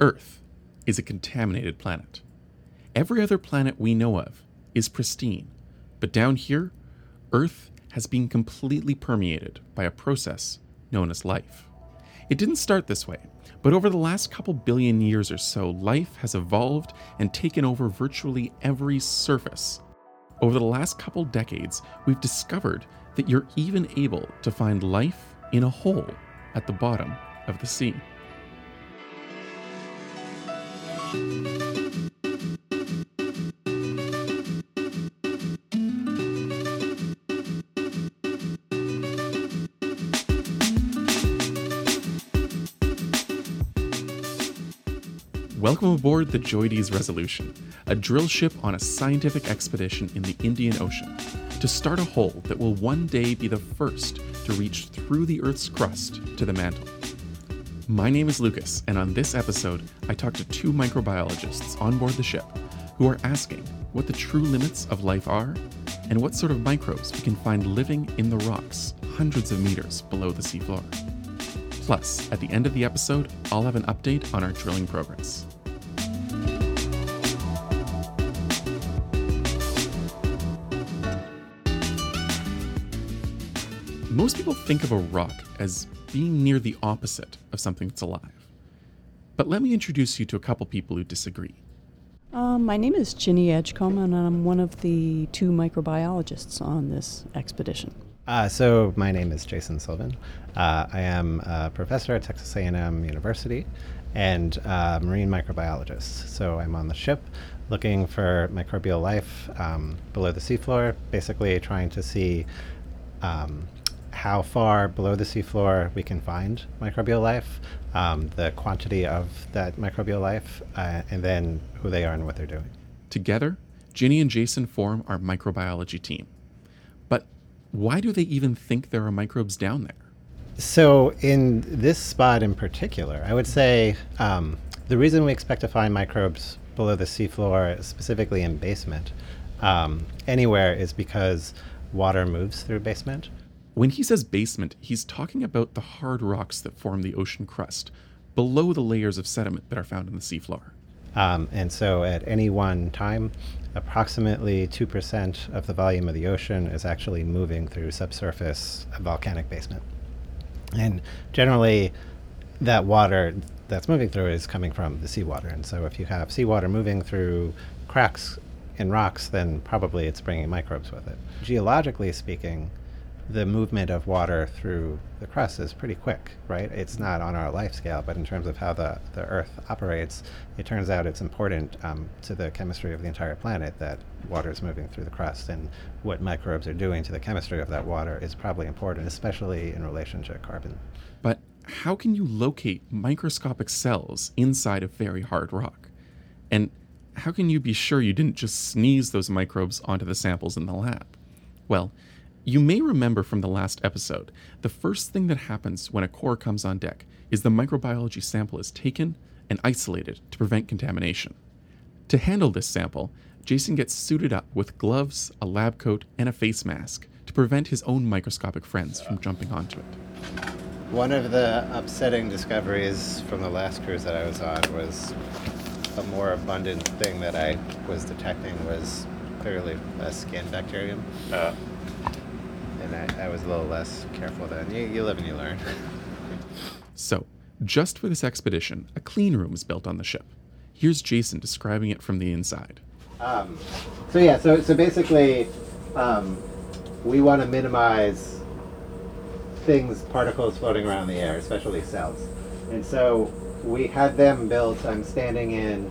Earth is a contaminated planet. Every other planet we know of is pristine, but down here, Earth has been completely permeated by a process known as life. It didn't start this way, but over the last couple billion years or so, life has evolved and taken over virtually every surface. Over the last couple decades, we've discovered that you're even able to find life in a hole at the bottom of the sea. Welcome aboard the Joides Resolution, a drill ship on a scientific expedition in the Indian Ocean to start a hole that will one day be the first to reach through the Earth's crust to the mantle. My name is Lucas, and on this episode, I talk to two microbiologists on board the ship who are asking what the true limits of life are and what sort of microbes we can find living in the rocks hundreds of meters below the seafloor. Plus, at the end of the episode, I'll have an update on our drilling progress. Most people think of a rock as being near the opposite of something that's alive. But let me introduce you to a couple people who disagree. Uh, my name is Ginny Edgcomb, and I'm one of the two microbiologists on this expedition. Uh, so my name is Jason Sylvan. Uh, I am a professor at Texas A&M University and a marine microbiologist. So I'm on the ship looking for microbial life um, below the seafloor, basically trying to see um, how far below the seafloor we can find microbial life, um, the quantity of that microbial life, uh, and then who they are and what they're doing. Together, Ginny and Jason form our microbiology team. But why do they even think there are microbes down there? So, in this spot in particular, I would say um, the reason we expect to find microbes below the seafloor, specifically in basement, um, anywhere, is because water moves through basement. When he says basement, he's talking about the hard rocks that form the ocean crust, below the layers of sediment that are found in the seafloor. Um, and so at any one time, approximately 2% of the volume of the ocean is actually moving through subsurface volcanic basement. And generally, that water that's moving through is coming from the seawater. And so if you have seawater moving through cracks in rocks, then probably it's bringing microbes with it. Geologically speaking, the movement of water through the crust is pretty quick, right? It's not on our life scale, but in terms of how the, the Earth operates, it turns out it's important um, to the chemistry of the entire planet that water is moving through the crust. And what microbes are doing to the chemistry of that water is probably important, especially in relation to carbon. But how can you locate microscopic cells inside of very hard rock? And how can you be sure you didn't just sneeze those microbes onto the samples in the lab? Well, you may remember from the last episode, the first thing that happens when a core comes on deck is the microbiology sample is taken and isolated to prevent contamination. To handle this sample, Jason gets suited up with gloves, a lab coat, and a face mask to prevent his own microscopic friends from jumping onto it. One of the upsetting discoveries from the last cruise that I was on was a more abundant thing that I was detecting was clearly a skin bacterium. Uh and I, I, was a little less careful then. You, you live and you learn. so, just for this expedition, a clean room is built on the ship. Here's Jason describing it from the inside. Um, so yeah, so so basically, um, we want to minimize things, particles floating around the air, especially cells. And so we had them built. I'm standing in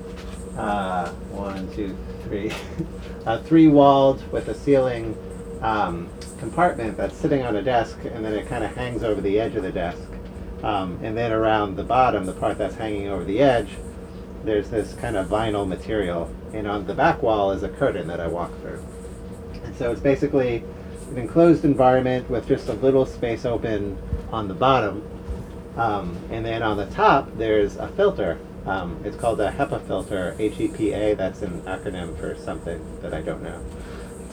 uh, one, two, three, uh, three walled with a ceiling um, compartment that's sitting on a desk, and then it kind of hangs over the edge of the desk. Um, and then around the bottom, the part that's hanging over the edge, there's this kind of vinyl material. And on the back wall is a curtain that I walk through. And so it's basically an enclosed environment with just a little space open on the bottom. Um, and then on the top, there's a filter. Um, it's called a HEPA filter, H E P A. That's an acronym for something that I don't know.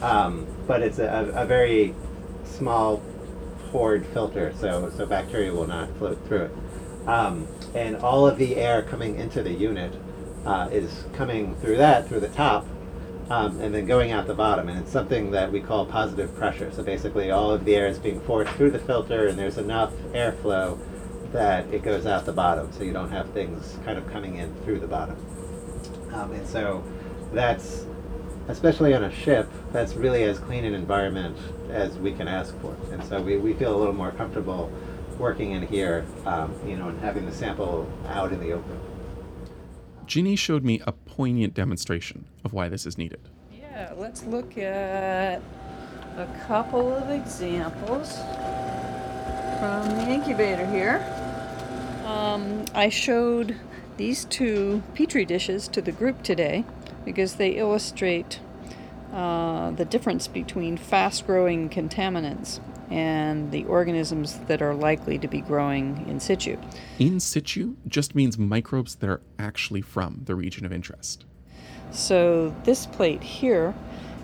Um, but it's a, a, very small pored filter, so so bacteria will not float through it. Um, and all of the air coming into the unit uh, is coming through that through the top um, and then going out the bottom. And it's something that we call positive pressure. So basically, all of the air is being forced through the filter, and there's enough airflow that it goes out the bottom. So you don't have things kind of coming in through the bottom. Um, and so that's, especially on a ship, that's really as clean an environment as we can ask for. And so we, we feel a little more comfortable working in here, um, you know, and having the sample out in the open. Ginny showed me a poignant demonstration of why this is needed. Yeah, let's look at a couple of examples from the incubator here. Um, I showed these two petri dishes to the group today because they illustrate uh, the difference between fast growing contaminants and the organisms that are likely to be growing in situ. In situ just means microbes that are actually from the region of interest. So this plate here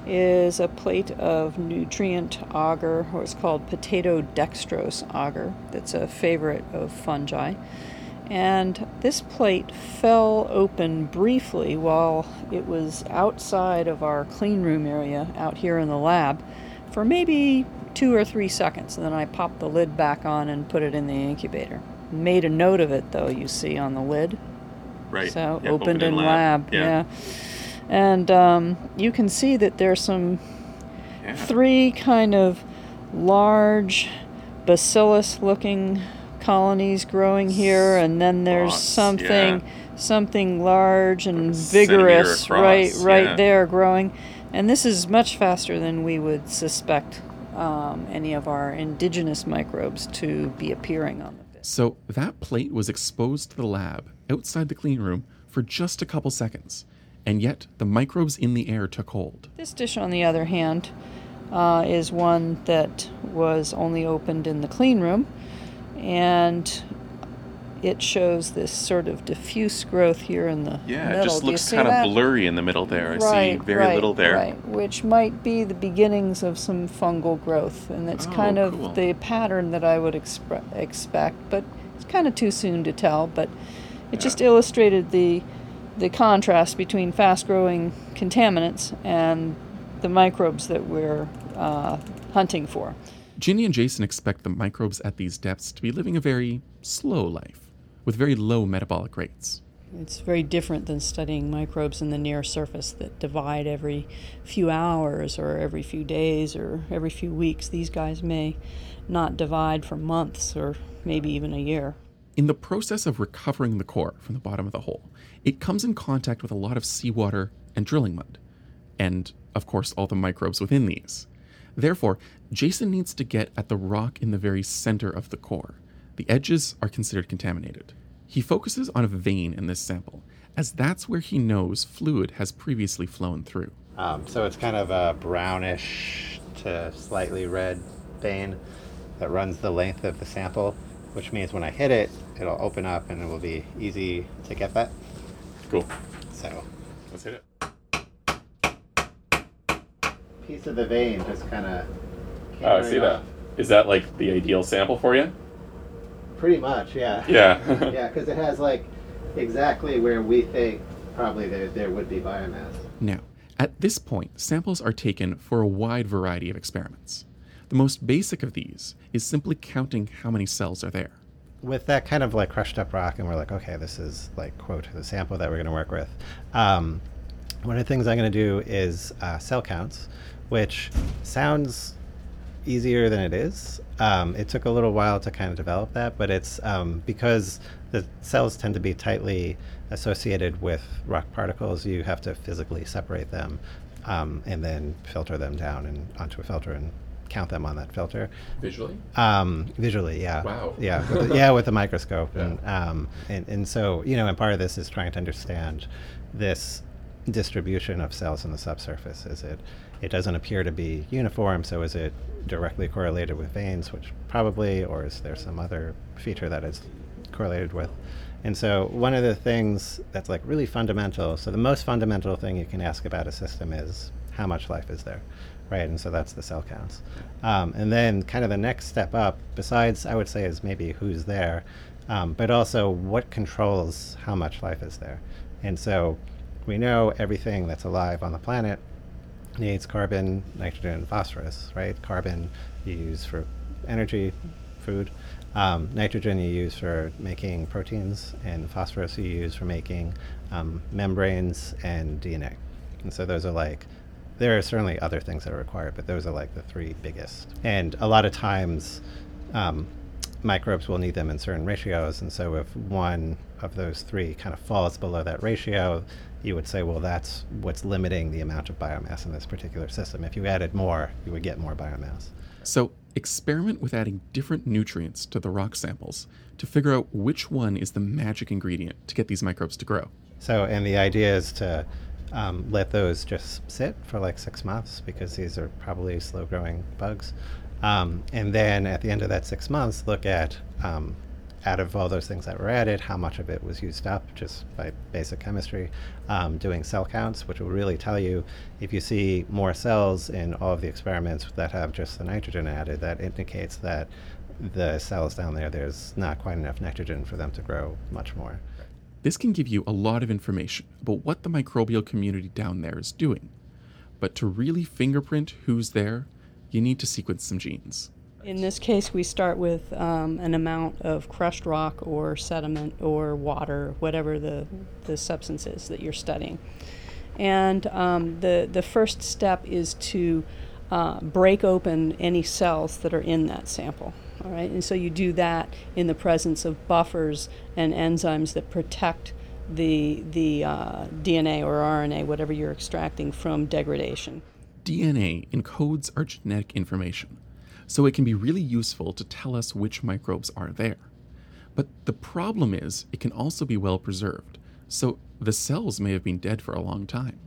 is a plate of nutrient agar, or it's called potato dextrose agar, that's a favorite of fungi. And this plate fell open briefly while it was outside of our clean room area out here in the lab for maybe two or three seconds. And then I popped the lid back on and put it in the incubator. Made a note of it though, you see on the lid. Right. So Yeah, opened in lab, yeah. And um, you can see that there's some Yeah. three kind of large bacillus looking colonies growing here and then there's Spots, something something large and vigorous across, right right yeah. there growing and this is much faster than we would suspect um, any of our indigenous microbes to be appearing on the fish So that plate was exposed to the lab outside the clean room for just a couple seconds, and yet the microbes in the air took hold. This dish, on the other hand, uh, is one that was only opened in the clean room, and it shows this sort of diffuse growth here in the Yeah, middle. it just looks kind of blurry in the middle there. I right, see very right, little there. Right, which might be the beginnings of some fungal growth, and it's Oh, kind of cool. the pattern that I would expre- expect, but it's kind of too soon to tell. But it Yeah. just illustrated the the contrast between fast-growing contaminants and the microbes that we're uh, hunting for. Ginny and Jason expect the microbes at these depths to be living a very slow life, with very low metabolic rates. It's very different than studying microbes in the near surface that divide every few hours or every few days or every few weeks. These guys may not divide for months or maybe even a year. In the process of recovering the core from the bottom of the hole, it comes in contact with a lot of seawater and drilling mud, and of course, all the microbes within these. Therefore, Jason needs to get at the rock in the very center of the core. The edges are considered contaminated. He focuses on a vein in this sample, as that's where he knows fluid has previously flown through. Um, so it's kind of a brownish to slightly red vein that runs the length of the sample, which means when I hit it, it'll open up and it will be easy to get that. Cool. So, Let's hit it. Piece of the vein just kind of. Oh, I see that. Is that like the ideal sample for you? Pretty much, yeah. Yeah. yeah, because it has like exactly where we think probably there, there would be biomass. Now, at this point, samples are taken for a wide variety of experiments. The most basic of these is simply counting how many cells are there. with that kind of like crushed up rock, and we're like, okay, this is like quote the sample that we're going to work with. Um, one of the things I'm going to do is uh, cell counts, which sounds easier than it is. Um, it took a little while to kind of develop that, but it's um, because the cells tend to be tightly associated with rock particles. You have to physically separate them um, and then filter them down and onto a filter and count them on that filter. Visually? Um, visually, yeah. Wow. Yeah, with the, yeah, with a microscope, and, um, and and so you know, and part of this is trying to understand this distribution of cells in the subsurface. Is it? It doesn't appear to be uniform. So is it directly correlated with veins, which probably, or is there some other feature that is correlated with? And so one of the things that's like really fundamental. So the most fundamental thing you can ask about a system is how much life is there, right? And so that's the cell counts. Um, and then kind of the next step up, besides I would say is maybe who's there, um, but also what controls how much life is there. And so we know everything that's alive on the planet needs carbon, nitrogen, and phosphorus, right? Carbon you use for energy, food. Um, nitrogen you use for making proteins, and phosphorus you use for making um, membranes and DNA. And so those are like, there are certainly other things that are required, but those are like the three biggest. And a lot of times, um, microbes will need them in certain ratios. And so if one of those three kind of falls below that ratio, you would say, well, that's what's limiting the amount of biomass in this particular system. If you added more, you would get more biomass. So experiment with adding different nutrients to the rock samples to figure out which one is the magic ingredient to get these microbes to grow. So, and the idea is to um, let those just sit for like six months because these are probably slow growing bugs. Um, and then at the end of that six months, look at um, out of all those things that were added, how much of it was used up just by basic chemistry, um, doing cell counts, which will really tell you if you see more cells in all of the experiments that have just the nitrogen added, that indicates that the cells down there, there's not quite enough nitrogen for them to grow much more. This can give you a lot of information about what the microbial community down there is doing. But to really fingerprint who's there, you need to sequence some genes. In this case, we start with um, an amount of crushed rock or sediment or water, whatever the, the substance is that you're studying. And um, the, the first step is to uh, break open any cells that are in that sample. All right, and so you do that in the presence of buffers and enzymes that protect the the uh, DNA or RNA, whatever you're extracting, from degradation. DNA encodes our genetic information, so it can be really useful to tell us which microbes are there. But the problem is, it can also be well preserved, so the cells may have been dead for a long time.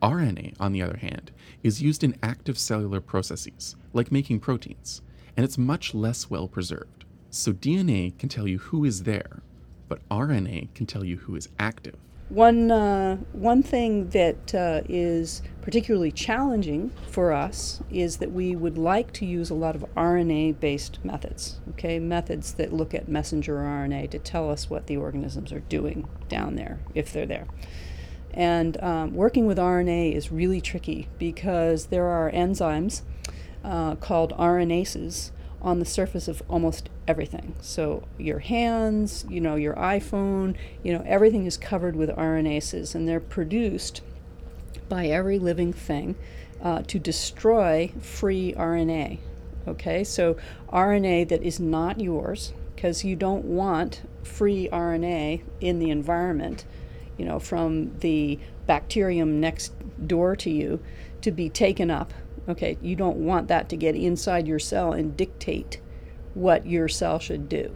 RNA, on the other hand, is used in active cellular processes, like making proteins, and it's much less well preserved. So DNA can tell you who is there, but RNA can tell you who is active. One, uh, one thing that uh, is particularly challenging for us is that we would like to use a lot of RNA based methods, okay? Methods that look at messenger RNA to tell us what the organisms are doing down there, if they're there. And um, working with RNA is really tricky because there are enzymes uh, called RNases on the surface of almost everything. So your hands, you know, your iPhone, you know, everything is covered with RNases, and they're produced by every living thing uh, to destroy free RNA. Okay, so RNA that is not yours, because you don't want free RNA in the environment, you know, from the bacterium next door to you to be taken up Okay, you don't want that to get inside your cell and dictate what your cell should do.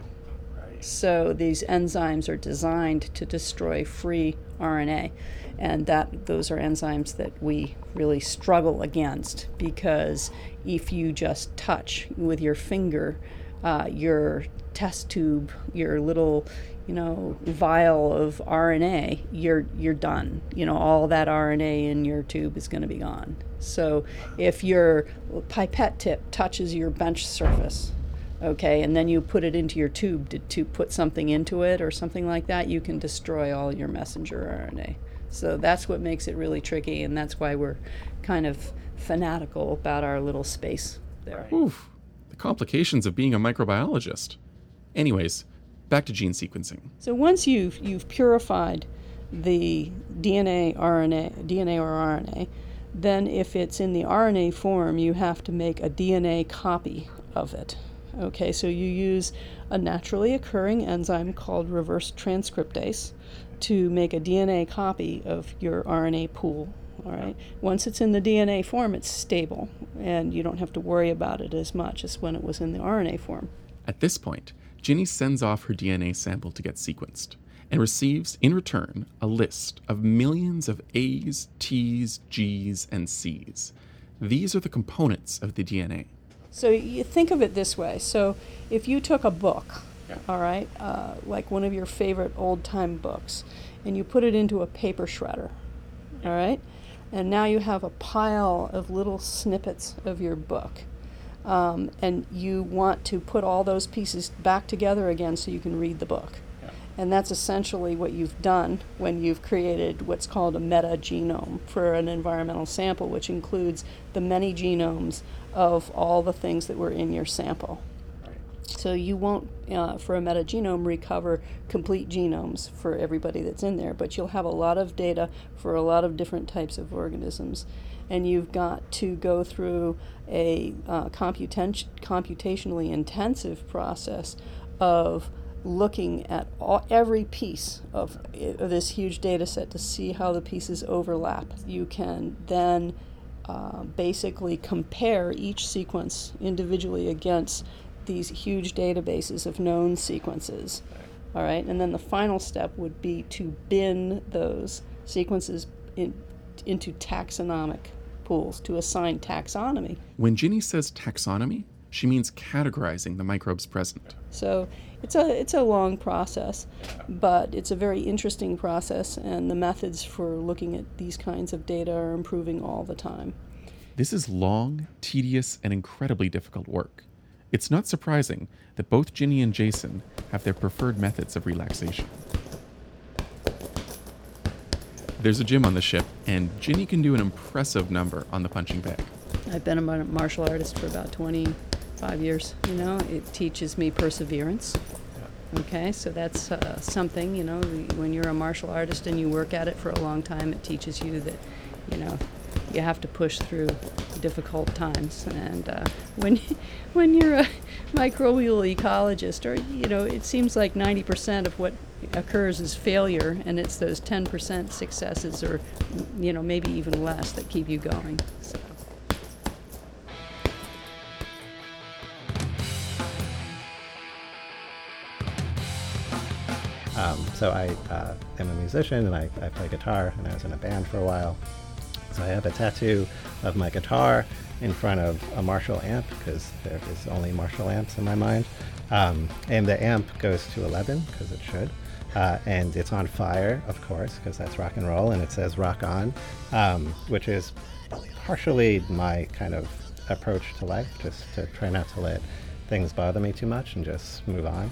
Right. So these enzymes are designed to destroy free RNA, and that those are enzymes that we really struggle against because if you just touch with your finger uh, your test tube, your little you know vial of RNA, you're you're done. You know all that RNA in your tube is going to be gone. So if your pipette tip touches your bench surface, okay, and then you put it into your tube to, to put something into it or something like that, you can destroy all your messenger RNA. So that's what makes it really tricky, and that's why we're kind of fanatical about our little space there. Oof, the complications of being a microbiologist. Anyways, back to gene sequencing. So once you've you've purified the DNA, RNA, DNA or RNA, then if it's in the RNA form, you have to make a DNA copy of it. Okay, so you use a naturally occurring enzyme called reverse transcriptase to make a DNA copy of your RNA pool. All right. Once it's in the DNA form, it's stable, and you don't have to worry about it as much as when it was in the RNA form. At this point, Ginny sends off her DNA sample to get sequenced and receives in return a list of millions of A's, T's, G's, and C's. These are the components of the DNA. So you think of it this way. So if you took a book, yeah. all right, uh, like one of your favorite old time books, and you put it into a paper shredder, all right, and now you have a pile of little snippets of your book Um, and you want to put all those pieces back together again so you can read the book. And that's essentially what you've done when you've created what's called a metagenome for an environmental sample, which includes the many genomes of all the things that were in your sample. So you won't, uh, for a metagenome, recover complete genomes for everybody that's in there, but you'll have a lot of data for a lot of different types of organisms. And you've got to go through a uh, computation, computationally intensive process of looking at all, every piece of, of this huge data set to see how the pieces overlap. You can then uh, basically compare each sequence individually against these huge databases of known sequences. All right, and then the final step would be to bin those sequences in, into taxonomic pools to assign taxonomy. When Ginny says taxonomy, she means categorizing the microbes present. So it's a it's a long process, but it's a very interesting process, and the methods for looking at these kinds of data are improving all the time. This is long, tedious, and incredibly difficult work. It's not surprising that both Ginny and Jason have their preferred methods of relaxation. There's a gym on the ship, and Ginny can do an impressive number on the punching bag. I've been a martial artist for about 25 years. You know, it teaches me perseverance. Okay, so that's uh, something, you know, when you're a martial artist and you work at it for a long time, it teaches you that, you know, you have to push through difficult times. And uh, when when you're a microbial ecologist, or you know, it seems like 90% of what occurs is failure, and it's those 10% successes, or you know, maybe even less, that keep you going. So. Um, so I uh, am a musician and I, I play guitar and I was in a band for a while. I have a tattoo of my guitar in front of a Marshall amp because there is only Marshall amps in my mind. Um, and the amp goes to 11 because it should. Uh, and it's on fire, of course, because that's rock and roll, and it says rock on, um, which is partially my kind of approach to life, just to try not to let things bother me too much and just move on.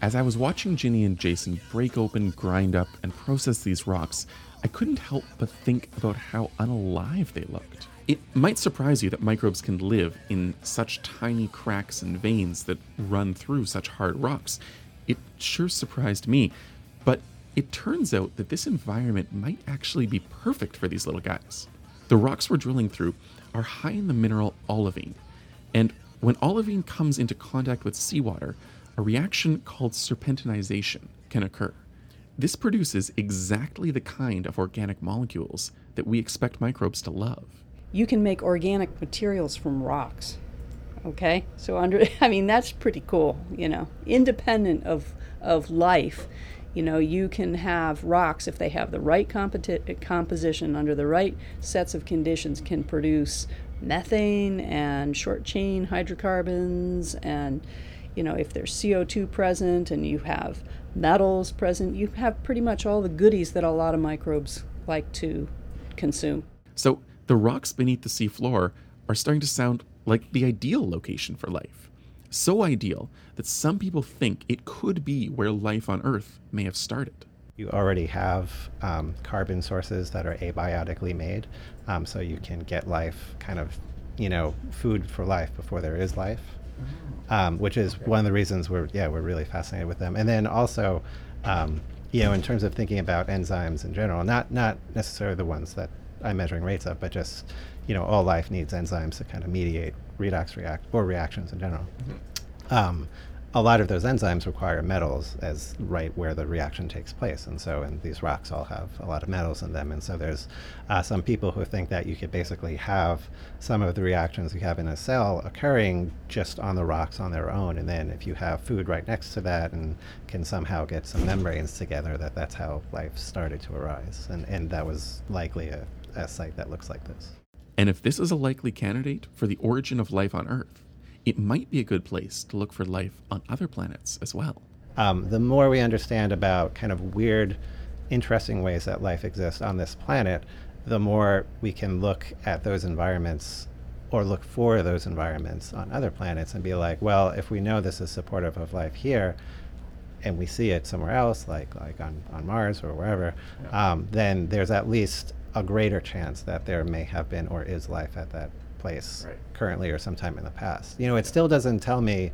As I was watching Ginny and Jason break open, grind up, and process these rocks, I couldn't help but think about how unalive they looked. It might surprise you that microbes can live in such tiny cracks and veins that run through such hard rocks. It sure surprised me, but it turns out that this environment might actually be perfect for these little guys. The rocks we're drilling through are high in the mineral olivine, and when olivine comes into contact with seawater, a reaction called serpentinization can occur. This produces exactly the kind of organic molecules that we expect microbes to love. You can make organic materials from rocks. Okay? So under I mean that's pretty cool, you know. Independent of of life, you know, you can have rocks if they have the right competi- composition under the right sets of conditions can produce methane and short chain hydrocarbons and you know, if there's CO2 present and you have metals present, you have pretty much all the goodies that a lot of microbes like to consume. So the rocks beneath the seafloor are starting to sound like the ideal location for life. So ideal that some people think it could be where life on Earth may have started. You already have um, carbon sources that are abiotically made, um, so you can get life kind of, you know, food for life before there is life um, which is one of the reasons we're yeah we're really fascinated with them. And then also, um, you know, in terms of thinking about enzymes in general, not not necessarily the ones that I'm measuring rates of, but just you know, all life needs enzymes to kind of mediate redox react or reactions in general. Mm-hmm. Um, a lot of those enzymes require metals as right where the reaction takes place. And so, and these rocks all have a lot of metals in them. And so, there's uh, some people who think that you could basically have some of the reactions you have in a cell occurring just on the rocks on their own. And then, if you have food right next to that and can somehow get some membranes together, that that's how life started to arise. And, and that was likely a, a site that looks like this. And if this is a likely candidate for the origin of life on Earth, it might be a good place to look for life on other planets as well. Um, the more we understand about kind of weird, interesting ways that life exists on this planet, the more we can look at those environments or look for those environments on other planets and be like, well, if we know this is supportive of life here, and we see it somewhere else, like like on, on Mars or wherever, yeah. um, then there's at least a greater chance that there may have been or is life at that place right. currently or sometime in the past. You know, it still doesn't tell me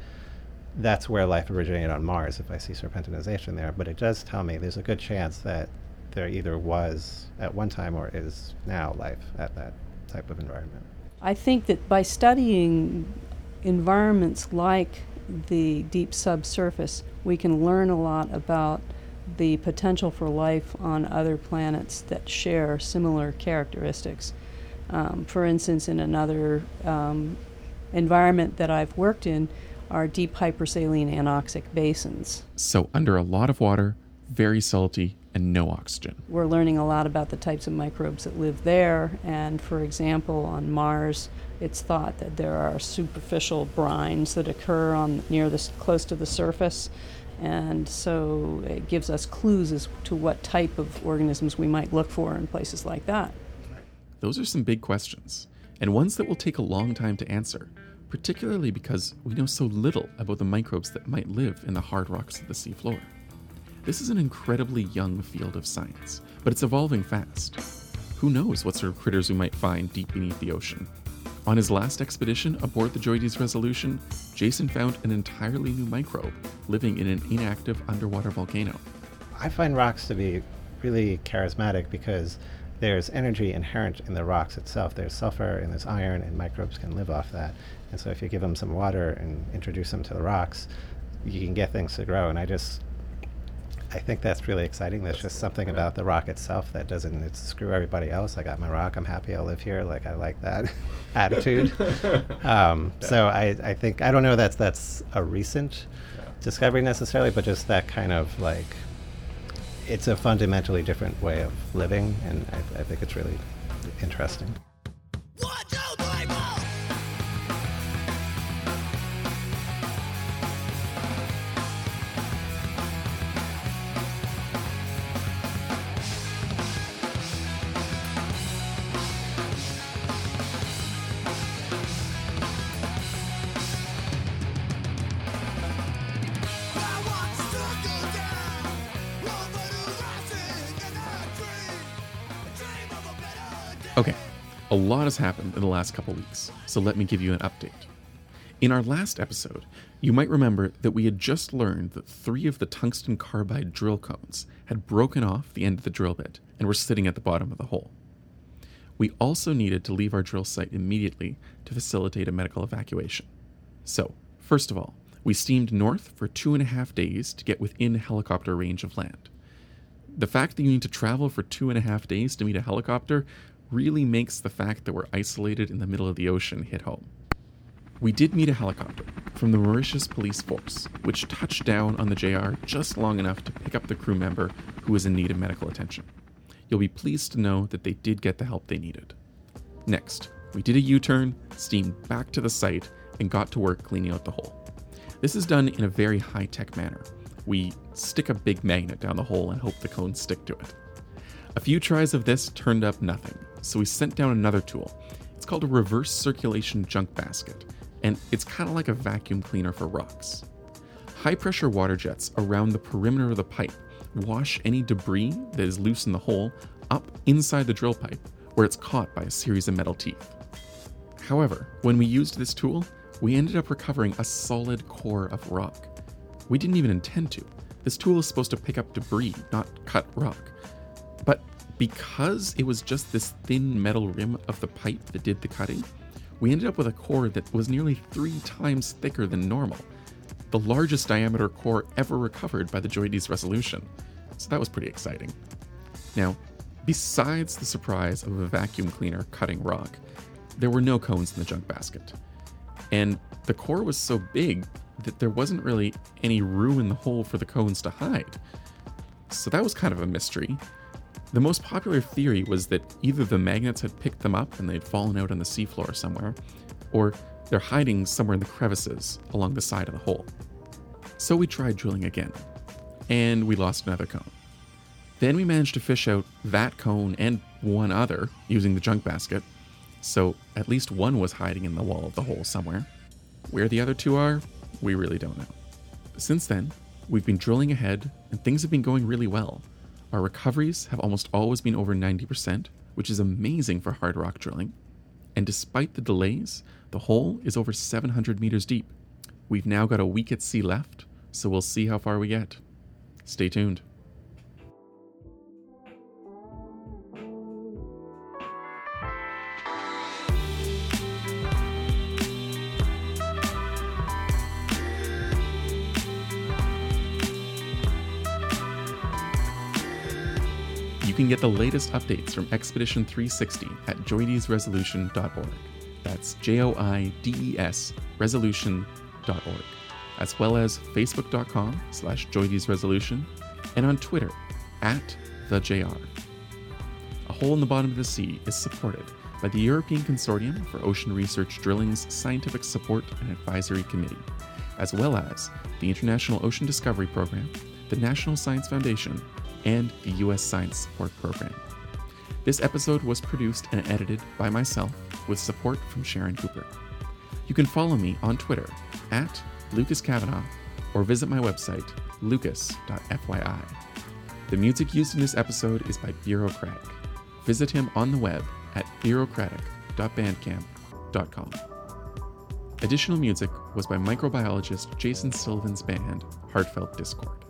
that's where life originated on Mars if I see serpentinization there, but it does tell me there's a good chance that there either was at one time or is now life at that type of environment. I think that by studying environments like the deep subsurface, we can learn a lot about the potential for life on other planets that share similar characteristics. Um, for instance, in another um, environment that I've worked in, are deep hypersaline anoxic basins. So, under a lot of water, very salty, and no oxygen. We're learning a lot about the types of microbes that live there. And for example, on Mars, it's thought that there are superficial brines that occur on near the close to the surface. And so it gives us clues as to what type of organisms we might look for in places like that. Those are some big questions, and ones that will take a long time to answer, particularly because we know so little about the microbes that might live in the hard rocks of the seafloor. This is an incredibly young field of science, but it's evolving fast. Who knows what sort of critters we might find deep beneath the ocean? On his last expedition aboard the JOIDES Resolution, Jason found an entirely new microbe living in an inactive underwater volcano. I find rocks to be really charismatic because there's energy inherent in the rocks itself. There's sulfur and there's iron, and microbes can live off that. And so, if you give them some water and introduce them to the rocks, you can get things to grow. And I just I think that's really exciting. There's just something about the rock itself that doesn't screw everybody else. I got my rock. I'm happy. I live here. Like I like that attitude. Um, yeah. So I, I think I don't know that's that's a recent yeah. discovery necessarily, but just that kind of like it's a fundamentally different way of living, and I, I think it's really interesting. Okay, a lot has happened in the last couple weeks, so let me give you an update. In our last episode, you might remember that we had just learned that three of the tungsten carbide drill cones had broken off the end of the drill bit and were sitting at the bottom of the hole. We also needed to leave our drill site immediately to facilitate a medical evacuation. So, first of all, we steamed north for two and a half days to get within helicopter range of land. The fact that you need to travel for two and a half days to meet a helicopter really makes the fact that we're isolated in the middle of the ocean hit home. We did meet a helicopter from the Mauritius Police Force, which touched down on the JR just long enough to pick up the crew member who was in need of medical attention. You'll be pleased to know that they did get the help they needed. Next, we did a U turn, steamed back to the site, and got to work cleaning out the hole. This is done in a very high tech manner. We stick a big magnet down the hole and hope the cones stick to it. A few tries of this turned up nothing, so we sent down another tool. It's called a reverse circulation junk basket, and it's kind of like a vacuum cleaner for rocks. High pressure water jets around the perimeter of the pipe wash any debris that is loose in the hole up inside the drill pipe, where it's caught by a series of metal teeth. However, when we used this tool, we ended up recovering a solid core of rock. We didn't even intend to. This tool is supposed to pick up debris, not cut rock. Because it was just this thin metal rim of the pipe that did the cutting, we ended up with a core that was nearly three times thicker than normal, the largest diameter core ever recovered by the JOIDES resolution. So that was pretty exciting. Now, besides the surprise of a vacuum cleaner cutting rock, there were no cones in the junk basket. And the core was so big that there wasn't really any room in the hole for the cones to hide. So that was kind of a mystery. The most popular theory was that either the magnets had picked them up and they'd fallen out on the seafloor somewhere, or they're hiding somewhere in the crevices along the side of the hole. So we tried drilling again, and we lost another cone. Then we managed to fish out that cone and one other using the junk basket. so at least one was hiding in the wall of the hole somewhere. Where the other two are, we really don't know. Since then, we've been drilling ahead and things have been going really well. Our recoveries have almost always been over 90%, which is amazing for hard rock drilling. And despite the delays, the hole is over 700 meters deep. We've now got a week at sea left, so we'll see how far we get. Stay tuned. Can get the latest updates from Expedition 360 at joidesresolution.org. That's J O I D E S resolution.org, as well as facebook.com slash joidesresolution and on Twitter at the JR. A Hole in the Bottom of the Sea is supported by the European Consortium for Ocean Research Drilling's Scientific Support and Advisory Committee, as well as the International Ocean Discovery Program, the National Science Foundation, and the U.S. Science Support Program. This episode was produced and edited by myself with support from Sharon Cooper. You can follow me on Twitter at Lucas Kavanagh or visit my website, lucas.fyi. The music used in this episode is by Bureaucratic. Visit him on the web at bureaucratic.bandcamp.com. Additional music was by microbiologist Jason Sylvan's band, Heartfelt Discord.